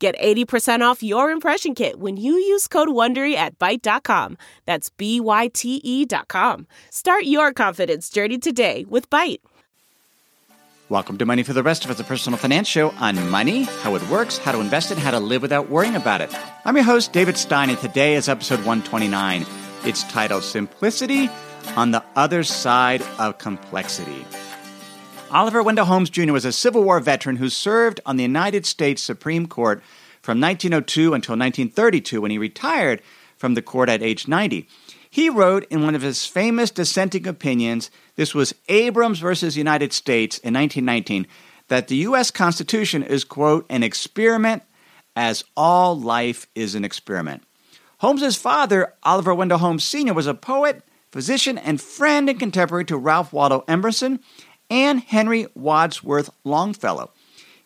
Get 80% off your impression kit when you use code WONDERY at Byte.com. That's B-Y-T-E dot com. Start your confidence journey today with Byte. Welcome to Money for the Rest of Us, a personal finance show on money, how it works, how to invest it, how to live without worrying about it. I'm your host, David Stein, and today is episode 129. It's titled Simplicity on the Other Side of Complexity. Oliver Wendell Holmes Jr. was a Civil War veteran who served on the United States Supreme Court from 1902 until 1932 when he retired from the court at age 90. He wrote in one of his famous dissenting opinions, this was Abrams versus United States in 1919, that the U.S. Constitution is, quote, an experiment as all life is an experiment. Holmes's father, Oliver Wendell Holmes Sr., was a poet, physician, and friend and contemporary to Ralph Waldo Emerson and Henry Wadsworth Longfellow.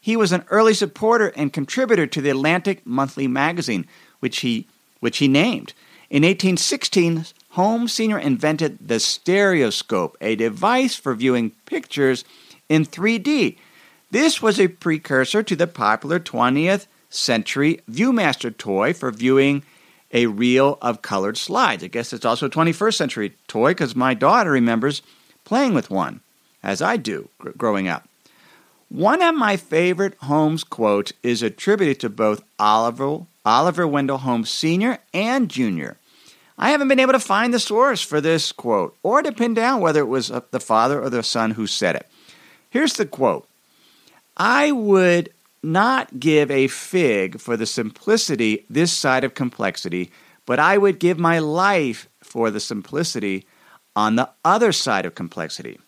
He was an early supporter and contributor to the Atlantic Monthly magazine, which he, which he named. In 1816, Holmes Sr. invented the stereoscope, a device for viewing pictures in 3D. This was a precursor to the popular 20th century Viewmaster toy for viewing a reel of colored slides. I guess it's also a 21st century toy because my daughter remembers playing with one as I do gr- growing up. One of my favorite Holmes quotes is attributed to both Oliver, Oliver Wendell Holmes Sr. and Jr. I haven't been able to find the source for this quote or to pin down whether it was uh, the father or the son who said it. Here's the quote I would not give a fig for the simplicity this side of complexity, but I would give my life for the simplicity on the other side of complexity.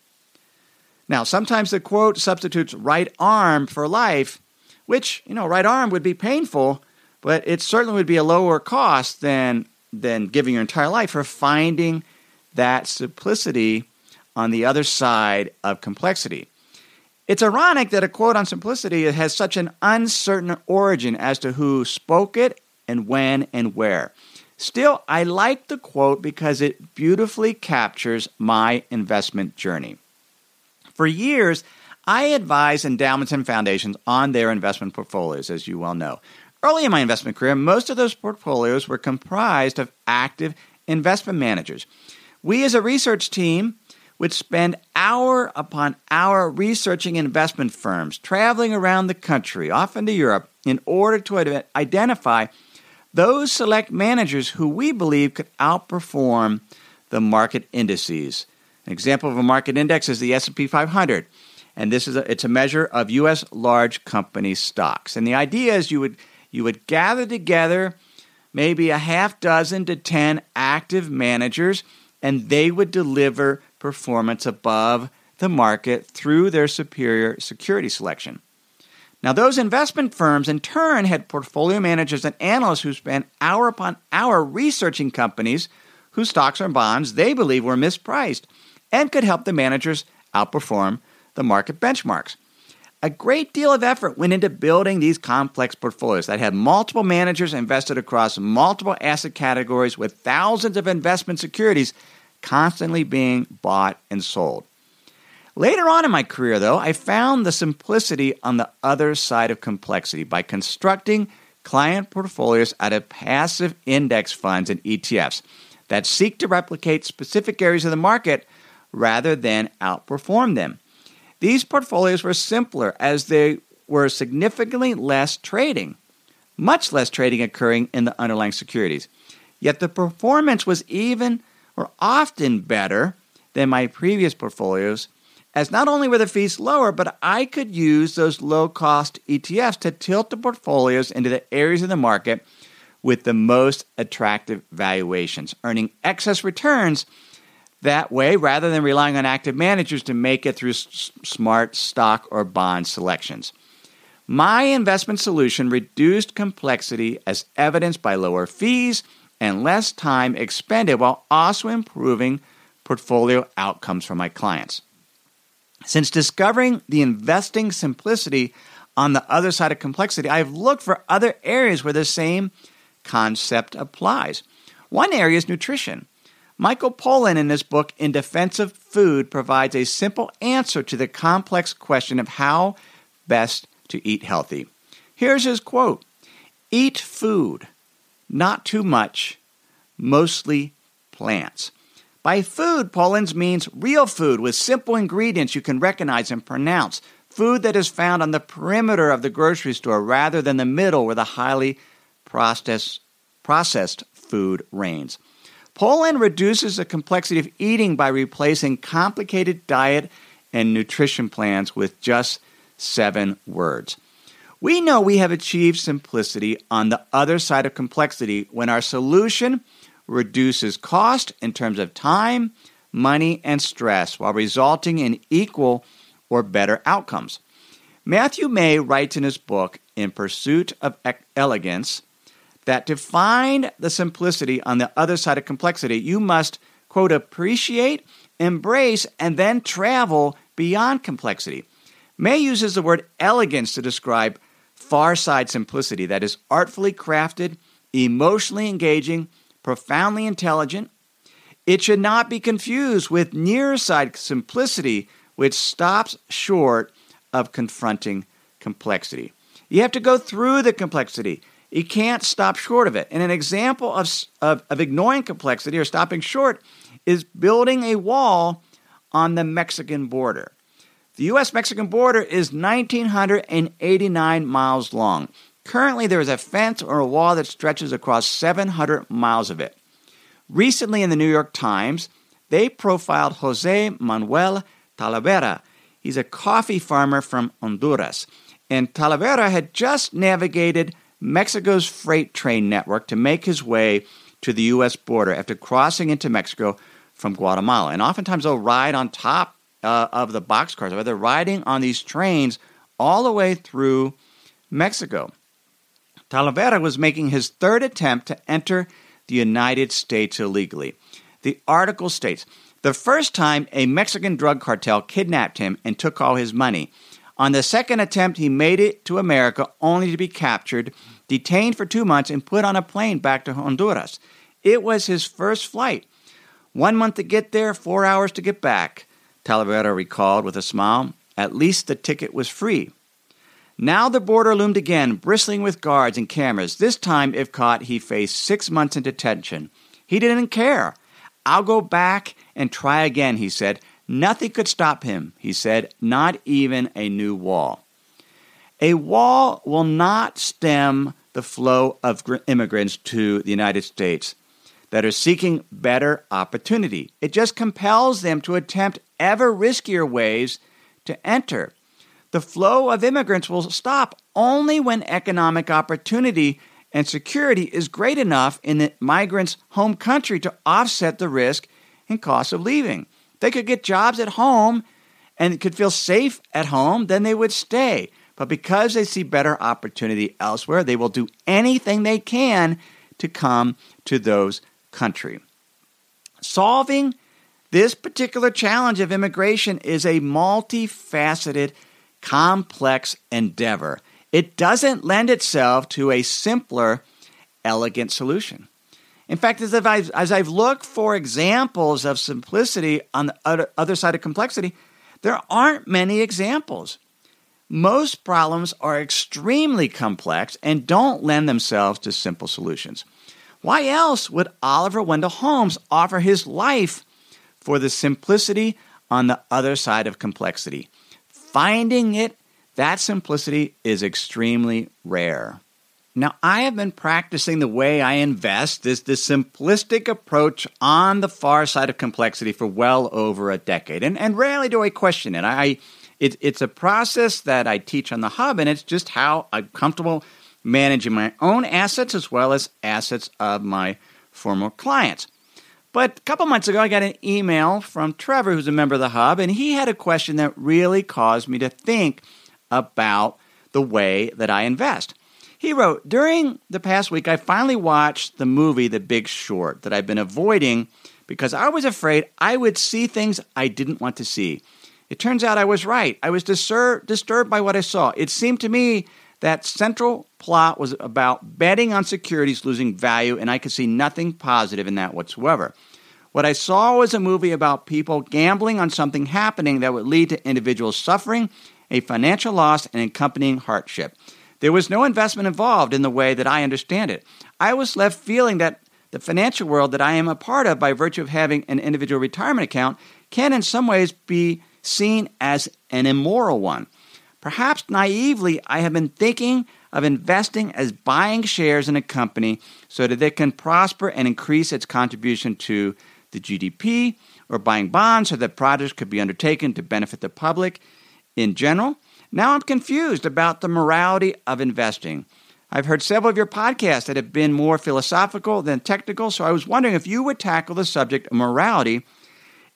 Now, sometimes the quote substitutes right arm for life, which, you know, right arm would be painful, but it certainly would be a lower cost than, than giving your entire life for finding that simplicity on the other side of complexity. It's ironic that a quote on simplicity has such an uncertain origin as to who spoke it and when and where. Still, I like the quote because it beautifully captures my investment journey. For years, I advised endowments and foundations on their investment portfolios, as you well know. Early in my investment career, most of those portfolios were comprised of active investment managers. We, as a research team, would spend hour upon hour researching investment firms, traveling around the country, often to Europe, in order to identify those select managers who we believe could outperform the market indices. An example of a market index is the S&P 500, and this is a, it's a measure of U.S. large company stocks. And the idea is you would you would gather together maybe a half dozen to ten active managers, and they would deliver performance above the market through their superior security selection. Now, those investment firms in turn had portfolio managers and analysts who spent hour upon hour researching companies whose stocks or bonds they believe were mispriced and could help the managers outperform the market benchmarks. A great deal of effort went into building these complex portfolios that had multiple managers invested across multiple asset categories with thousands of investment securities constantly being bought and sold. Later on in my career, though, I found the simplicity on the other side of complexity by constructing client portfolios out of passive index funds and ETFs that seek to replicate specific areas of the market rather than outperform them. These portfolios were simpler as they were significantly less trading, much less trading occurring in the underlying securities. Yet the performance was even or often better than my previous portfolios, as not only were the fees lower, but I could use those low cost ETFs to tilt the portfolios into the areas of the market with the most attractive valuations, earning excess returns that way rather than relying on active managers to make it through s- smart stock or bond selections. My investment solution reduced complexity as evidenced by lower fees and less time expended while also improving portfolio outcomes for my clients. Since discovering the investing simplicity on the other side of complexity, I've looked for other areas where the same concept applies. One area is nutrition. Michael Pollan, in his book In Defense of Food, provides a simple answer to the complex question of how best to eat healthy. Here's his quote Eat food, not too much, mostly plants. By food, Pollan's means real food with simple ingredients you can recognize and pronounce. Food that is found on the perimeter of the grocery store rather than the middle where the highly processed, processed food reigns. Pollan reduces the complexity of eating by replacing complicated diet and nutrition plans with just seven words. We know we have achieved simplicity on the other side of complexity when our solution reduces cost in terms of time, money, and stress while resulting in equal or better outcomes. Matthew May writes in his book, In Pursuit of Elegance, that to find the simplicity on the other side of complexity, you must, quote, appreciate, embrace, and then travel beyond complexity. May uses the word elegance to describe far side simplicity that is artfully crafted, emotionally engaging, profoundly intelligent. It should not be confused with near side simplicity, which stops short of confronting complexity. You have to go through the complexity. You can't stop short of it. And an example of, of, of ignoring complexity or stopping short is building a wall on the Mexican border. The U.S. Mexican border is 1,989 miles long. Currently, there is a fence or a wall that stretches across 700 miles of it. Recently, in the New York Times, they profiled Jose Manuel Talavera. He's a coffee farmer from Honduras. And Talavera had just navigated Mexico's freight train network to make his way to the U.S. border after crossing into Mexico from Guatemala. And oftentimes they'll ride on top uh, of the boxcars, or they're riding on these trains all the way through Mexico. Talavera was making his third attempt to enter the United States illegally. The article states the first time a Mexican drug cartel kidnapped him and took all his money. On the second attempt, he made it to America only to be captured, detained for two months, and put on a plane back to Honduras. It was his first flight. One month to get there, four hours to get back. Talavera recalled with a smile. At least the ticket was free. Now the border loomed again, bristling with guards and cameras. This time, if caught, he faced six months in detention. He didn't care. I'll go back and try again, he said. Nothing could stop him, he said, not even a new wall. A wall will not stem the flow of immigrants to the United States that are seeking better opportunity. It just compels them to attempt ever riskier ways to enter. The flow of immigrants will stop only when economic opportunity and security is great enough in the migrants' home country to offset the risk and cost of leaving. They could get jobs at home and could feel safe at home, then they would stay. But because they see better opportunity elsewhere, they will do anything they can to come to those countries. Solving this particular challenge of immigration is a multifaceted, complex endeavor. It doesn't lend itself to a simpler, elegant solution. In fact, as I've, as I've looked for examples of simplicity on the other side of complexity, there aren't many examples. Most problems are extremely complex and don't lend themselves to simple solutions. Why else would Oliver Wendell Holmes offer his life for the simplicity on the other side of complexity? Finding it, that simplicity is extremely rare. Now, I have been practicing the way I invest, this, simplistic approach on the far side of complexity for well over a decade. And, and rarely do I question it. I, it. It's a process that I teach on the Hub, and it's just how I'm comfortable managing my own assets as well as assets of my former clients. But a couple months ago, I got an email from Trevor, who's a member of the Hub, and he had a question that really caused me to think about the way that I invest. He wrote, During the past week, I finally watched the movie The Big Short that I've been avoiding because I was afraid I would see things I didn't want to see. It turns out I was right. I was distur- disturbed by what I saw. It seemed to me that central plot was about betting on securities losing value, and I could see nothing positive in that whatsoever. What I saw was a movie about people gambling on something happening that would lead to individuals suffering a financial loss and accompanying hardship. There was no investment involved in the way that I understand it. I was left feeling that the financial world that I am a part of by virtue of having an individual retirement account can, in some ways, be seen as an immoral one. Perhaps naively, I have been thinking of investing as buying shares in a company so that it can prosper and increase its contribution to the GDP, or buying bonds so that projects could be undertaken to benefit the public in general. Now I'm confused about the morality of investing. I've heard several of your podcasts that have been more philosophical than technical, so I was wondering if you would tackle the subject of morality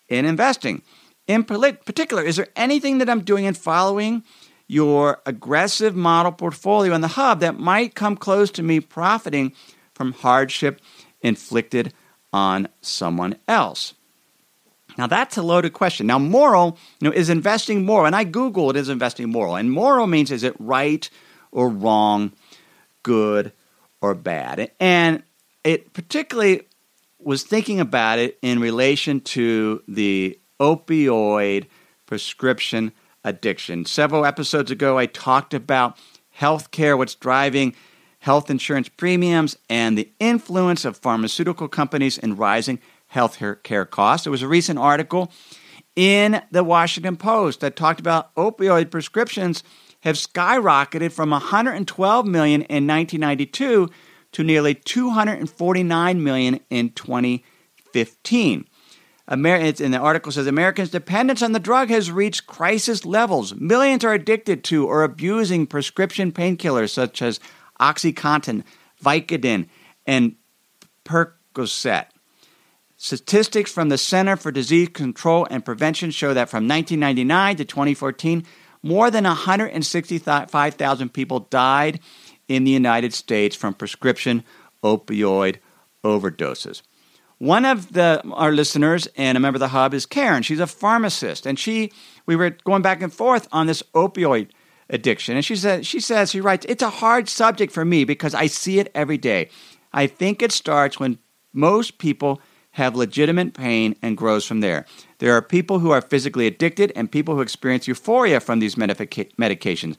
in investing. In particular, is there anything that I'm doing in following your aggressive model portfolio on the hub that might come close to me profiting from hardship inflicted on someone else? Now that's a loaded question. Now moral, you know, is investing moral? And I googled is investing moral. And moral means is it right or wrong, good or bad? And it particularly was thinking about it in relation to the opioid prescription addiction. Several episodes ago, I talked about healthcare, what's driving health insurance premiums, and the influence of pharmaceutical companies in rising health care costs. There was a recent article in the Washington Post that talked about opioid prescriptions have skyrocketed from 112 million in 1992 to nearly 249 million in 2015. Amer- in the article says Americans' dependence on the drug has reached crisis levels. Millions are addicted to or abusing prescription painkillers such as OxyContin, Vicodin, and Percocet. Statistics from the Center for Disease Control and Prevention show that from 1999 to 2014, more than 165,000 people died in the United States from prescription opioid overdoses. One of the our listeners and a member of the hub is Karen. She's a pharmacist, and she we were going back and forth on this opioid addiction. And she said she says she writes, "It's a hard subject for me because I see it every day. I think it starts when most people have legitimate pain and grows from there. There are people who are physically addicted and people who experience euphoria from these medica- medications.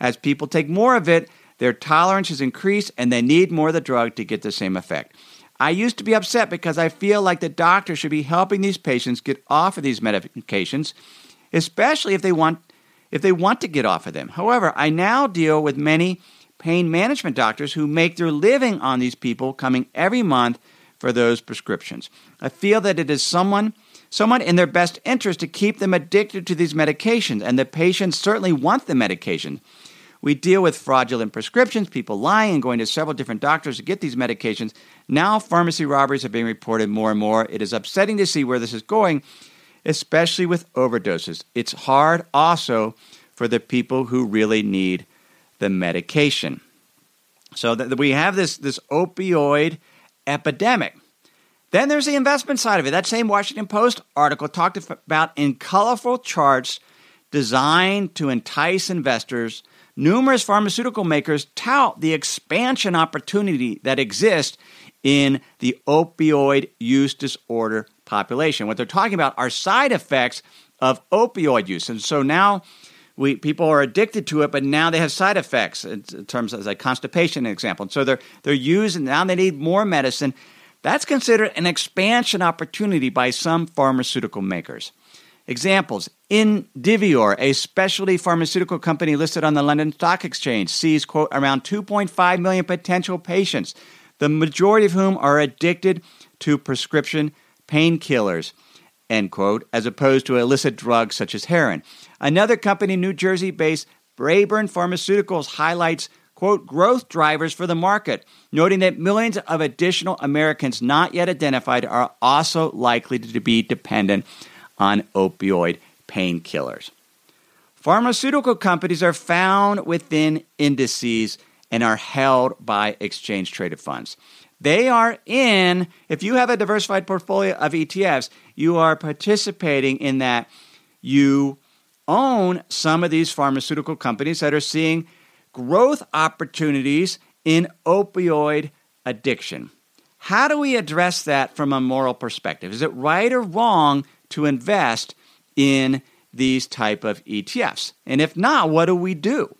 As people take more of it, their tolerance is increased and they need more of the drug to get the same effect. I used to be upset because I feel like the doctor should be helping these patients get off of these medications, especially if they want if they want to get off of them. However, I now deal with many pain management doctors who make their living on these people coming every month for those prescriptions. I feel that it is someone someone in their best interest to keep them addicted to these medications, and the patients certainly want the medication. We deal with fraudulent prescriptions, people lying and going to several different doctors to get these medications. Now, pharmacy robberies are being reported more and more. It is upsetting to see where this is going, especially with overdoses. It's hard also for the people who really need the medication. So that we have this, this opioid epidemic. Then there's the investment side of it. That same Washington Post article talked about in colorful charts designed to entice investors. Numerous pharmaceutical makers tout the expansion opportunity that exists in the opioid use disorder population. What they're talking about are side effects of opioid use. And so now we people are addicted to it, but now they have side effects in, terms of like constipation, an example. And so they're they're using now they need more medicine. That's considered an expansion opportunity by some pharmaceutical makers. Examples Indivior, a specialty pharmaceutical company listed on the London Stock Exchange, sees, quote, around 2.5 million potential patients, the majority of whom are addicted to prescription painkillers, end quote, as opposed to illicit drugs such as heroin. Another company, New Jersey based Braeburn Pharmaceuticals, highlights, quote, growth drivers for the market, noting that millions of additional Americans not yet identified are also likely to be dependent on opioid painkillers. Pharmaceutical companies are found within indices and are held by exchange traded funds. They are in, if you have a diversified portfolio of ETFs, you are participating in that you own some of these pharmaceutical companies that are seeing growth opportunities in opioid addiction. How do we address that from a moral perspective? Is it right or wrong to invest in these type of ETFs? And if not, what do we do?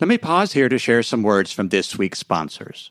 Let me pause here to share some words from this week's sponsors.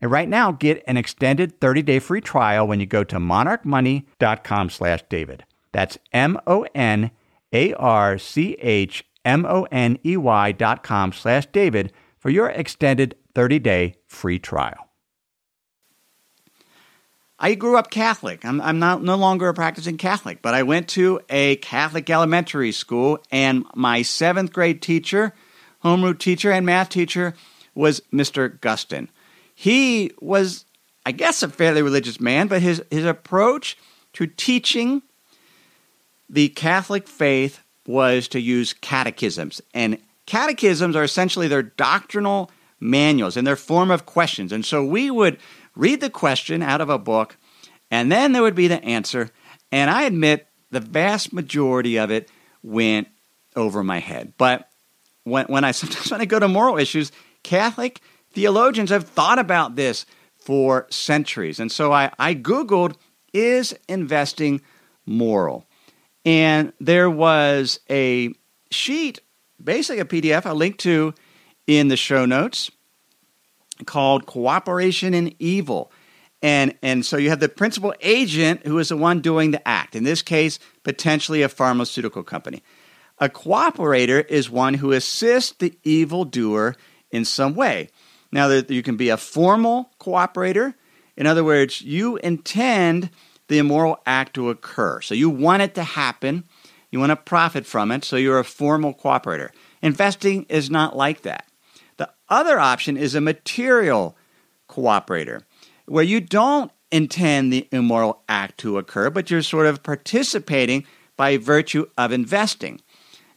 And right now, get an extended 30-day free trial when you go to monarchmoney.com slash David. That's M-O-N a R C H M O N E Y dot com slash David for your extended 30 day free trial. I grew up Catholic. I'm, I'm not no longer a practicing Catholic, but I went to a Catholic elementary school, and my seventh grade teacher, homeroom teacher, and math teacher was Mr. Gustin. He was, I guess, a fairly religious man, but his, his approach to teaching the Catholic faith was to use catechisms. And catechisms are essentially their doctrinal manuals in their form of questions. And so we would read the question out of a book, and then there would be the answer. And I admit the vast majority of it went over my head. But when, when I sometimes when I go to moral issues, Catholic theologians have thought about this for centuries. And so I, I Googled, is investing moral? And there was a sheet, basically a PDF, I linked to in the show notes called Cooperation in Evil. And, and so you have the principal agent who is the one doing the act, in this case, potentially a pharmaceutical company. A cooperator is one who assists the evildoer in some way. Now, that you can be a formal cooperator. In other words, you intend the immoral act to occur. So you want it to happen, you want to profit from it, so you're a formal cooperator. Investing is not like that. The other option is a material cooperator, where you don't intend the immoral act to occur, but you're sort of participating by virtue of investing.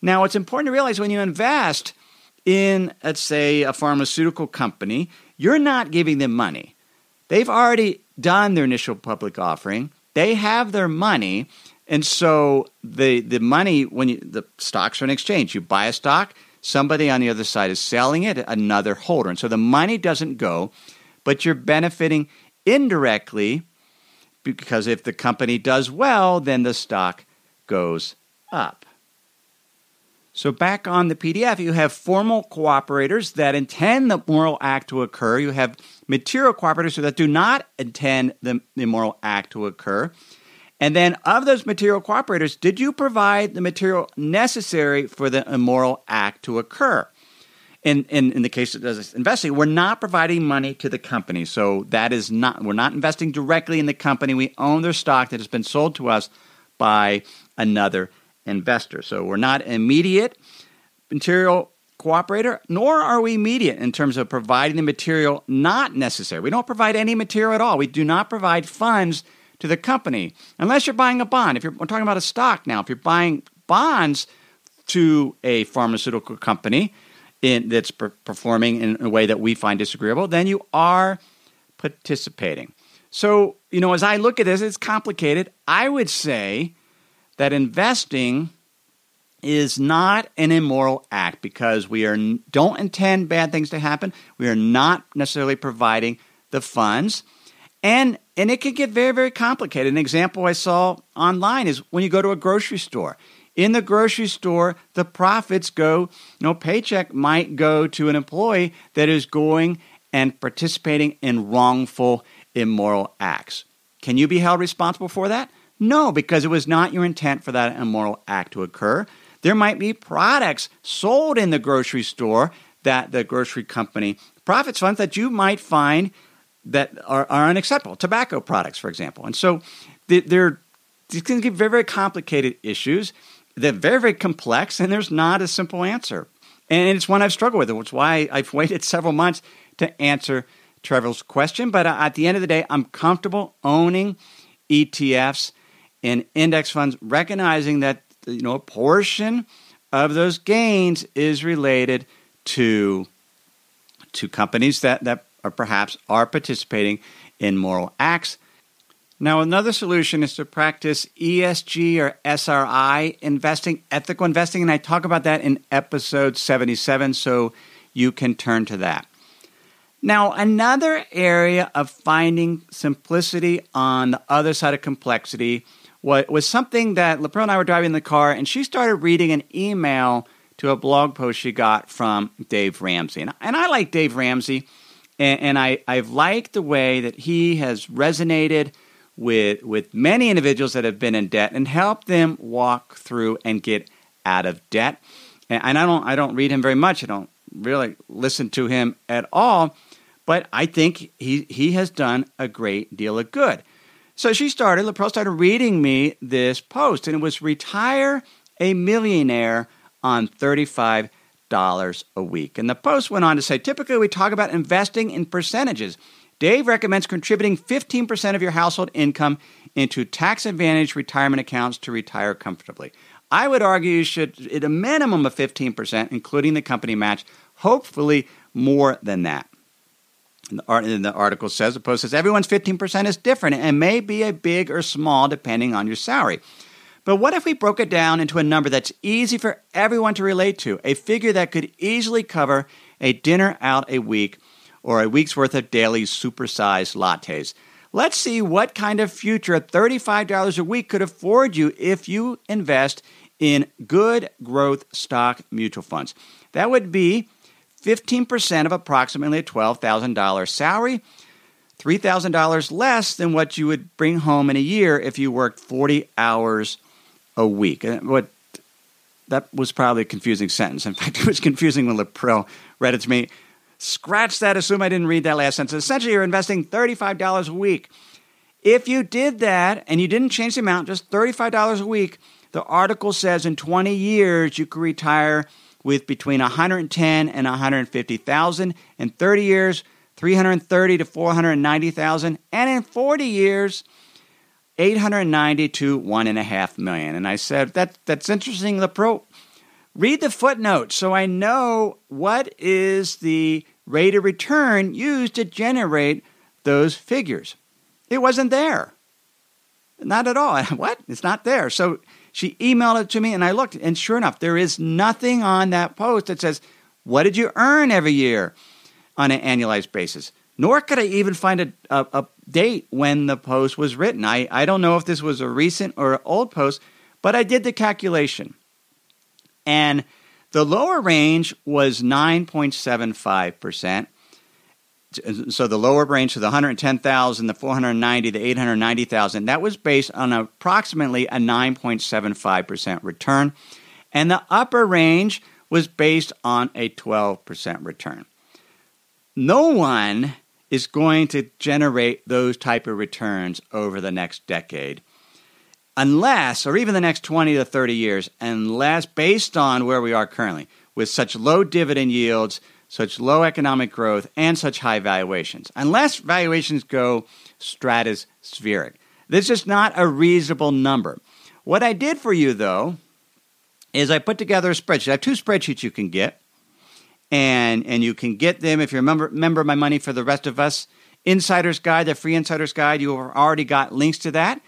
Now, it's important to realize when you invest in, let's say, a pharmaceutical company, you're not giving them money. They've already done their initial public offering. They have their money, and so the the money when you, the stocks are in exchange, you buy a stock, Somebody on the other side is selling it, another holder. And so the money doesn't go, but you're benefiting indirectly because if the company does well, then the stock goes up. So, back on the PDF, you have formal cooperators that intend the moral act to occur. You have material cooperators that do not intend the immoral act to occur. And then, of those material cooperators, did you provide the material necessary for the immoral act to occur? In, in, in the case of investing, we're not providing money to the company. So that is not, we're not investing directly in the company. We own their stock that has been sold to us by another investor. So we're not immediate material cooperator, nor are we immediate in terms of providing the material not necessary. We don't provide any material at all. We do not provide funds to the company unless you're buying a bond. If you're talking about a stock now, if you're buying bonds to a pharmaceutical company in, that's per- performing in a way that we find disagreeable, then you are participating. So, you know, as I look at this, it's complicated. I would say that investing is not an immoral act because we are don't intend bad things to happen. We are not necessarily providing the funds. And and it can get very very complicated. An example I saw online is when you go to a grocery store. In the grocery store, the profits go, you know, paycheck might go to an employee that is going and participating in wrongful immoral acts. Can you be held responsible for that? No, because it was not your intent for that immoral act to occur. There might be products sold in the grocery store that the grocery company profits from that you might find that are, are unacceptable. Tobacco products, for example. And so they're these can be very, very complicated issues. They're very, very complex, and there's not a simple answer. And it's one I've struggled with, which is why I've waited several months to answer Trevor's question. But uh, at the end of the day, I'm comfortable owning ETFs in index funds, recognizing that you know a portion of those gains is related to to companies that that are perhaps are participating in moral acts. Now, another solution is to practice ESG or SRI investing, ethical investing, and I talk about that in episode 77, so you can turn to that. Now, another area of finding simplicity on the other side of complexity was something that LaPro and I were driving in the car, and she started reading an email to a blog post she got from Dave Ramsey. And, and I like Dave Ramsey, and, and I, I've liked the way that he has resonated with, with many individuals that have been in debt and helped them walk through and get out of debt. And, and I, don't, I don't read him very much, I don't really listen to him at all, but I think he, he has done a great deal of good. So she started, LaPro started reading me this post, and it was Retire a Millionaire on $35 a week. And the post went on to say typically we talk about investing in percentages. Dave recommends contributing 15% of your household income into tax advantage retirement accounts to retire comfortably. I would argue you should, at a minimum of 15%, including the company match, hopefully more than that. And the article says, the post says, everyone's 15% is different and may be a big or small depending on your salary. But what if we broke it down into a number that's easy for everyone to relate to, a figure that could easily cover a dinner out a week or a week's worth of daily supersized lattes? Let's see what kind of future $35 a week could afford you if you invest in good growth stock mutual funds. That would be 15% of approximately a $12,000 salary, $3,000 less than what you would bring home in a year if you worked 40 hours a week. What that was probably a confusing sentence. In fact, it was confusing when LaPro read it to me. Scratch that, assume I didn't read that last sentence. Essentially, you're investing $35 a week. If you did that and you didn't change the amount, just $35 a week, the article says in 20 years you could retire with between 110 and 150,000. In 30 years, 330 to 490,000. And in 40 years, 890 to 1.5 million. And I said, that, that's interesting, LaPro. Read the footnote so I know what is the rate of return used to generate those figures. It wasn't there. Not at all. What? It's not there. So She emailed it to me, and I looked, and sure enough, there is nothing on that post that says, What did you earn every year on an annualized basis? Nor could I even find a, a, a date when the post was written. I, I don't know if this was a recent or old post, but I did the calculation. And the lower range was 9.75%. So the lower range, so the 110,000, the 490, the 890,000, that was based on approximately a 9.75% return. And the upper range was based on a 12% return. No one is going to generate those type of returns over the next decade unless or even the next 20 to 30 years unless based on where we are currently with such low dividend yields such low economic growth and such high valuations. Unless valuations go stratospheric. This is not a reasonable number. What i did for you though is i put together a spreadsheet. I have two spreadsheets you can get and and you can get them if you remember member of my money for the rest of us insiders guide the free insiders guide. You have already got links to that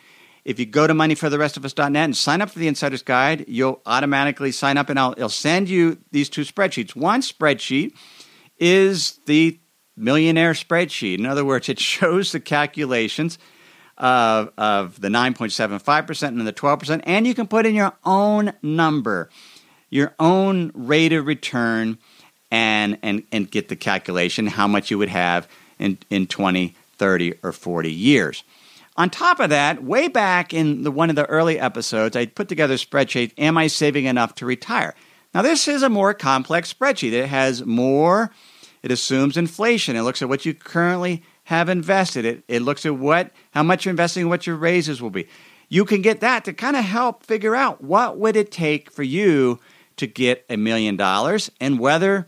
if you go to moneyfortherestofus.net and sign up for the insiders guide you'll automatically sign up and I'll, it'll send you these two spreadsheets one spreadsheet is the millionaire spreadsheet in other words it shows the calculations of, of the 9.75% and the 12% and you can put in your own number your own rate of return and, and, and get the calculation how much you would have in, in 20, 30, or 40 years. On top of that, way back in the, one of the early episodes, I put together a spreadsheet Am I saving enough to retire? Now, this is a more complex spreadsheet. It has more, it assumes inflation. It looks at what you currently have invested. It, it looks at what how much you're investing and what your raises will be. You can get that to kind of help figure out what would it take for you to get a million dollars and whether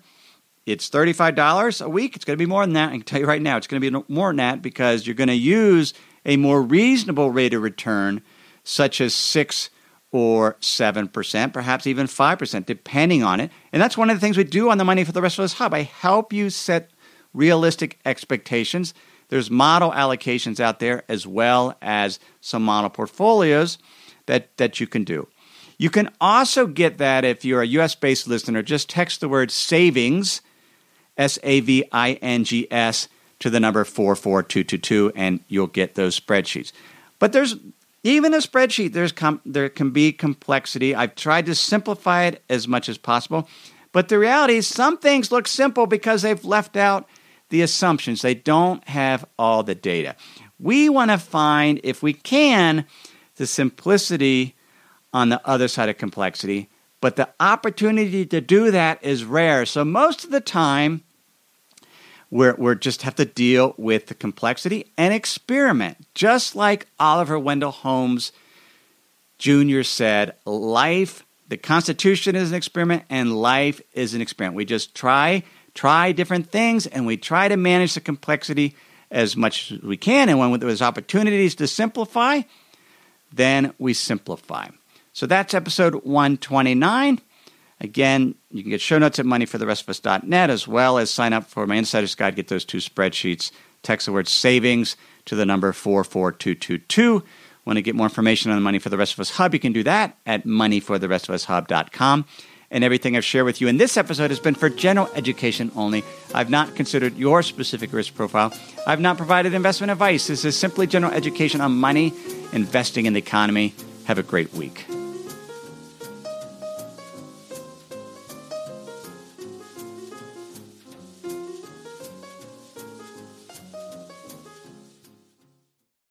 it's $35 a week. It's going to be more than that. I can tell you right now, it's going to be more than that because you're going to use a more reasonable rate of return, such as 6 or 7%, perhaps even 5%, depending on it. And that's one of the things we do on the Money for the Rest of Us Hub. I help you set realistic expectations. There's model allocations out there as well as some model portfolios that, that you can do. You can also get that if you're a US based listener. Just text the word savings S A V I N G S, to the number 44222, and you'll get those spreadsheets. But there's even a spreadsheet, there's com- there can be complexity. I've tried to simplify it as much as possible. But the reality is, some things look simple because they've left out the assumptions. They don't have all the data. We want to find, if we can, the simplicity on the other side of complexity but the opportunity to do that is rare. So most of the time, we're, we're just have to deal with the complexity and experiment. Just like Oliver Wendell Holmes Jr. said, life, the Constitution is an experiment and life is an experiment. We just try, try different things and we try to manage the complexity as much as we can. And when there's opportunities to simplify, then we simplify. So that's episode 129. Again, you can get show notes at moneyfortherestofus.net as well as sign up for my Insider's Guide. Get those two spreadsheets. Text the word savings to the number 44222. Want to get more information on the Money for the Rest of Us Hub? You can do that at moneyfortherestofus.hub.com. And everything I've shared with you in this episode has been for general education only. I've not considered your specific risk profile. I've not provided investment advice. This is simply general education on money, investing in the economy. Have a great week.